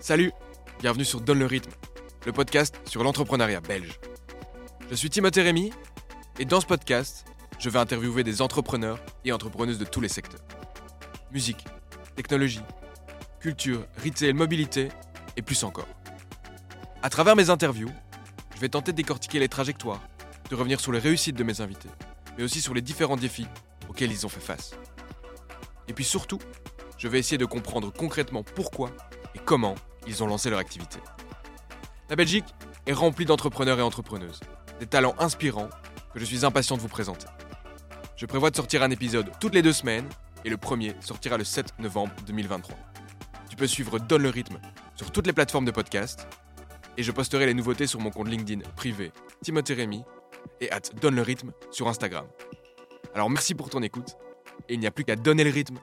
Salut, bienvenue sur Donne le rythme, le podcast sur l'entrepreneuriat belge. Je suis Timothée Rémy et dans ce podcast, je vais interviewer des entrepreneurs et entrepreneuses de tous les secteurs. Musique, technologie, culture, retail, mobilité et plus encore. À travers mes interviews, je vais tenter de décortiquer les trajectoires, de revenir sur les réussites de mes invités, mais aussi sur les différents défis auxquels ils ont fait face. Et puis surtout, je vais essayer de comprendre concrètement pourquoi et comment ils ont lancé leur activité. La Belgique est remplie d'entrepreneurs et entrepreneuses, des talents inspirants que je suis impatient de vous présenter. Je prévois de sortir un épisode toutes les deux semaines et le premier sortira le 7 novembre 2023. Tu peux suivre Donne le rythme sur toutes les plateformes de podcast et je posterai les nouveautés sur mon compte LinkedIn privé Timothée Rémy et at Donne le rythme sur Instagram. Alors merci pour ton écoute et il n'y a plus qu'à donner le rythme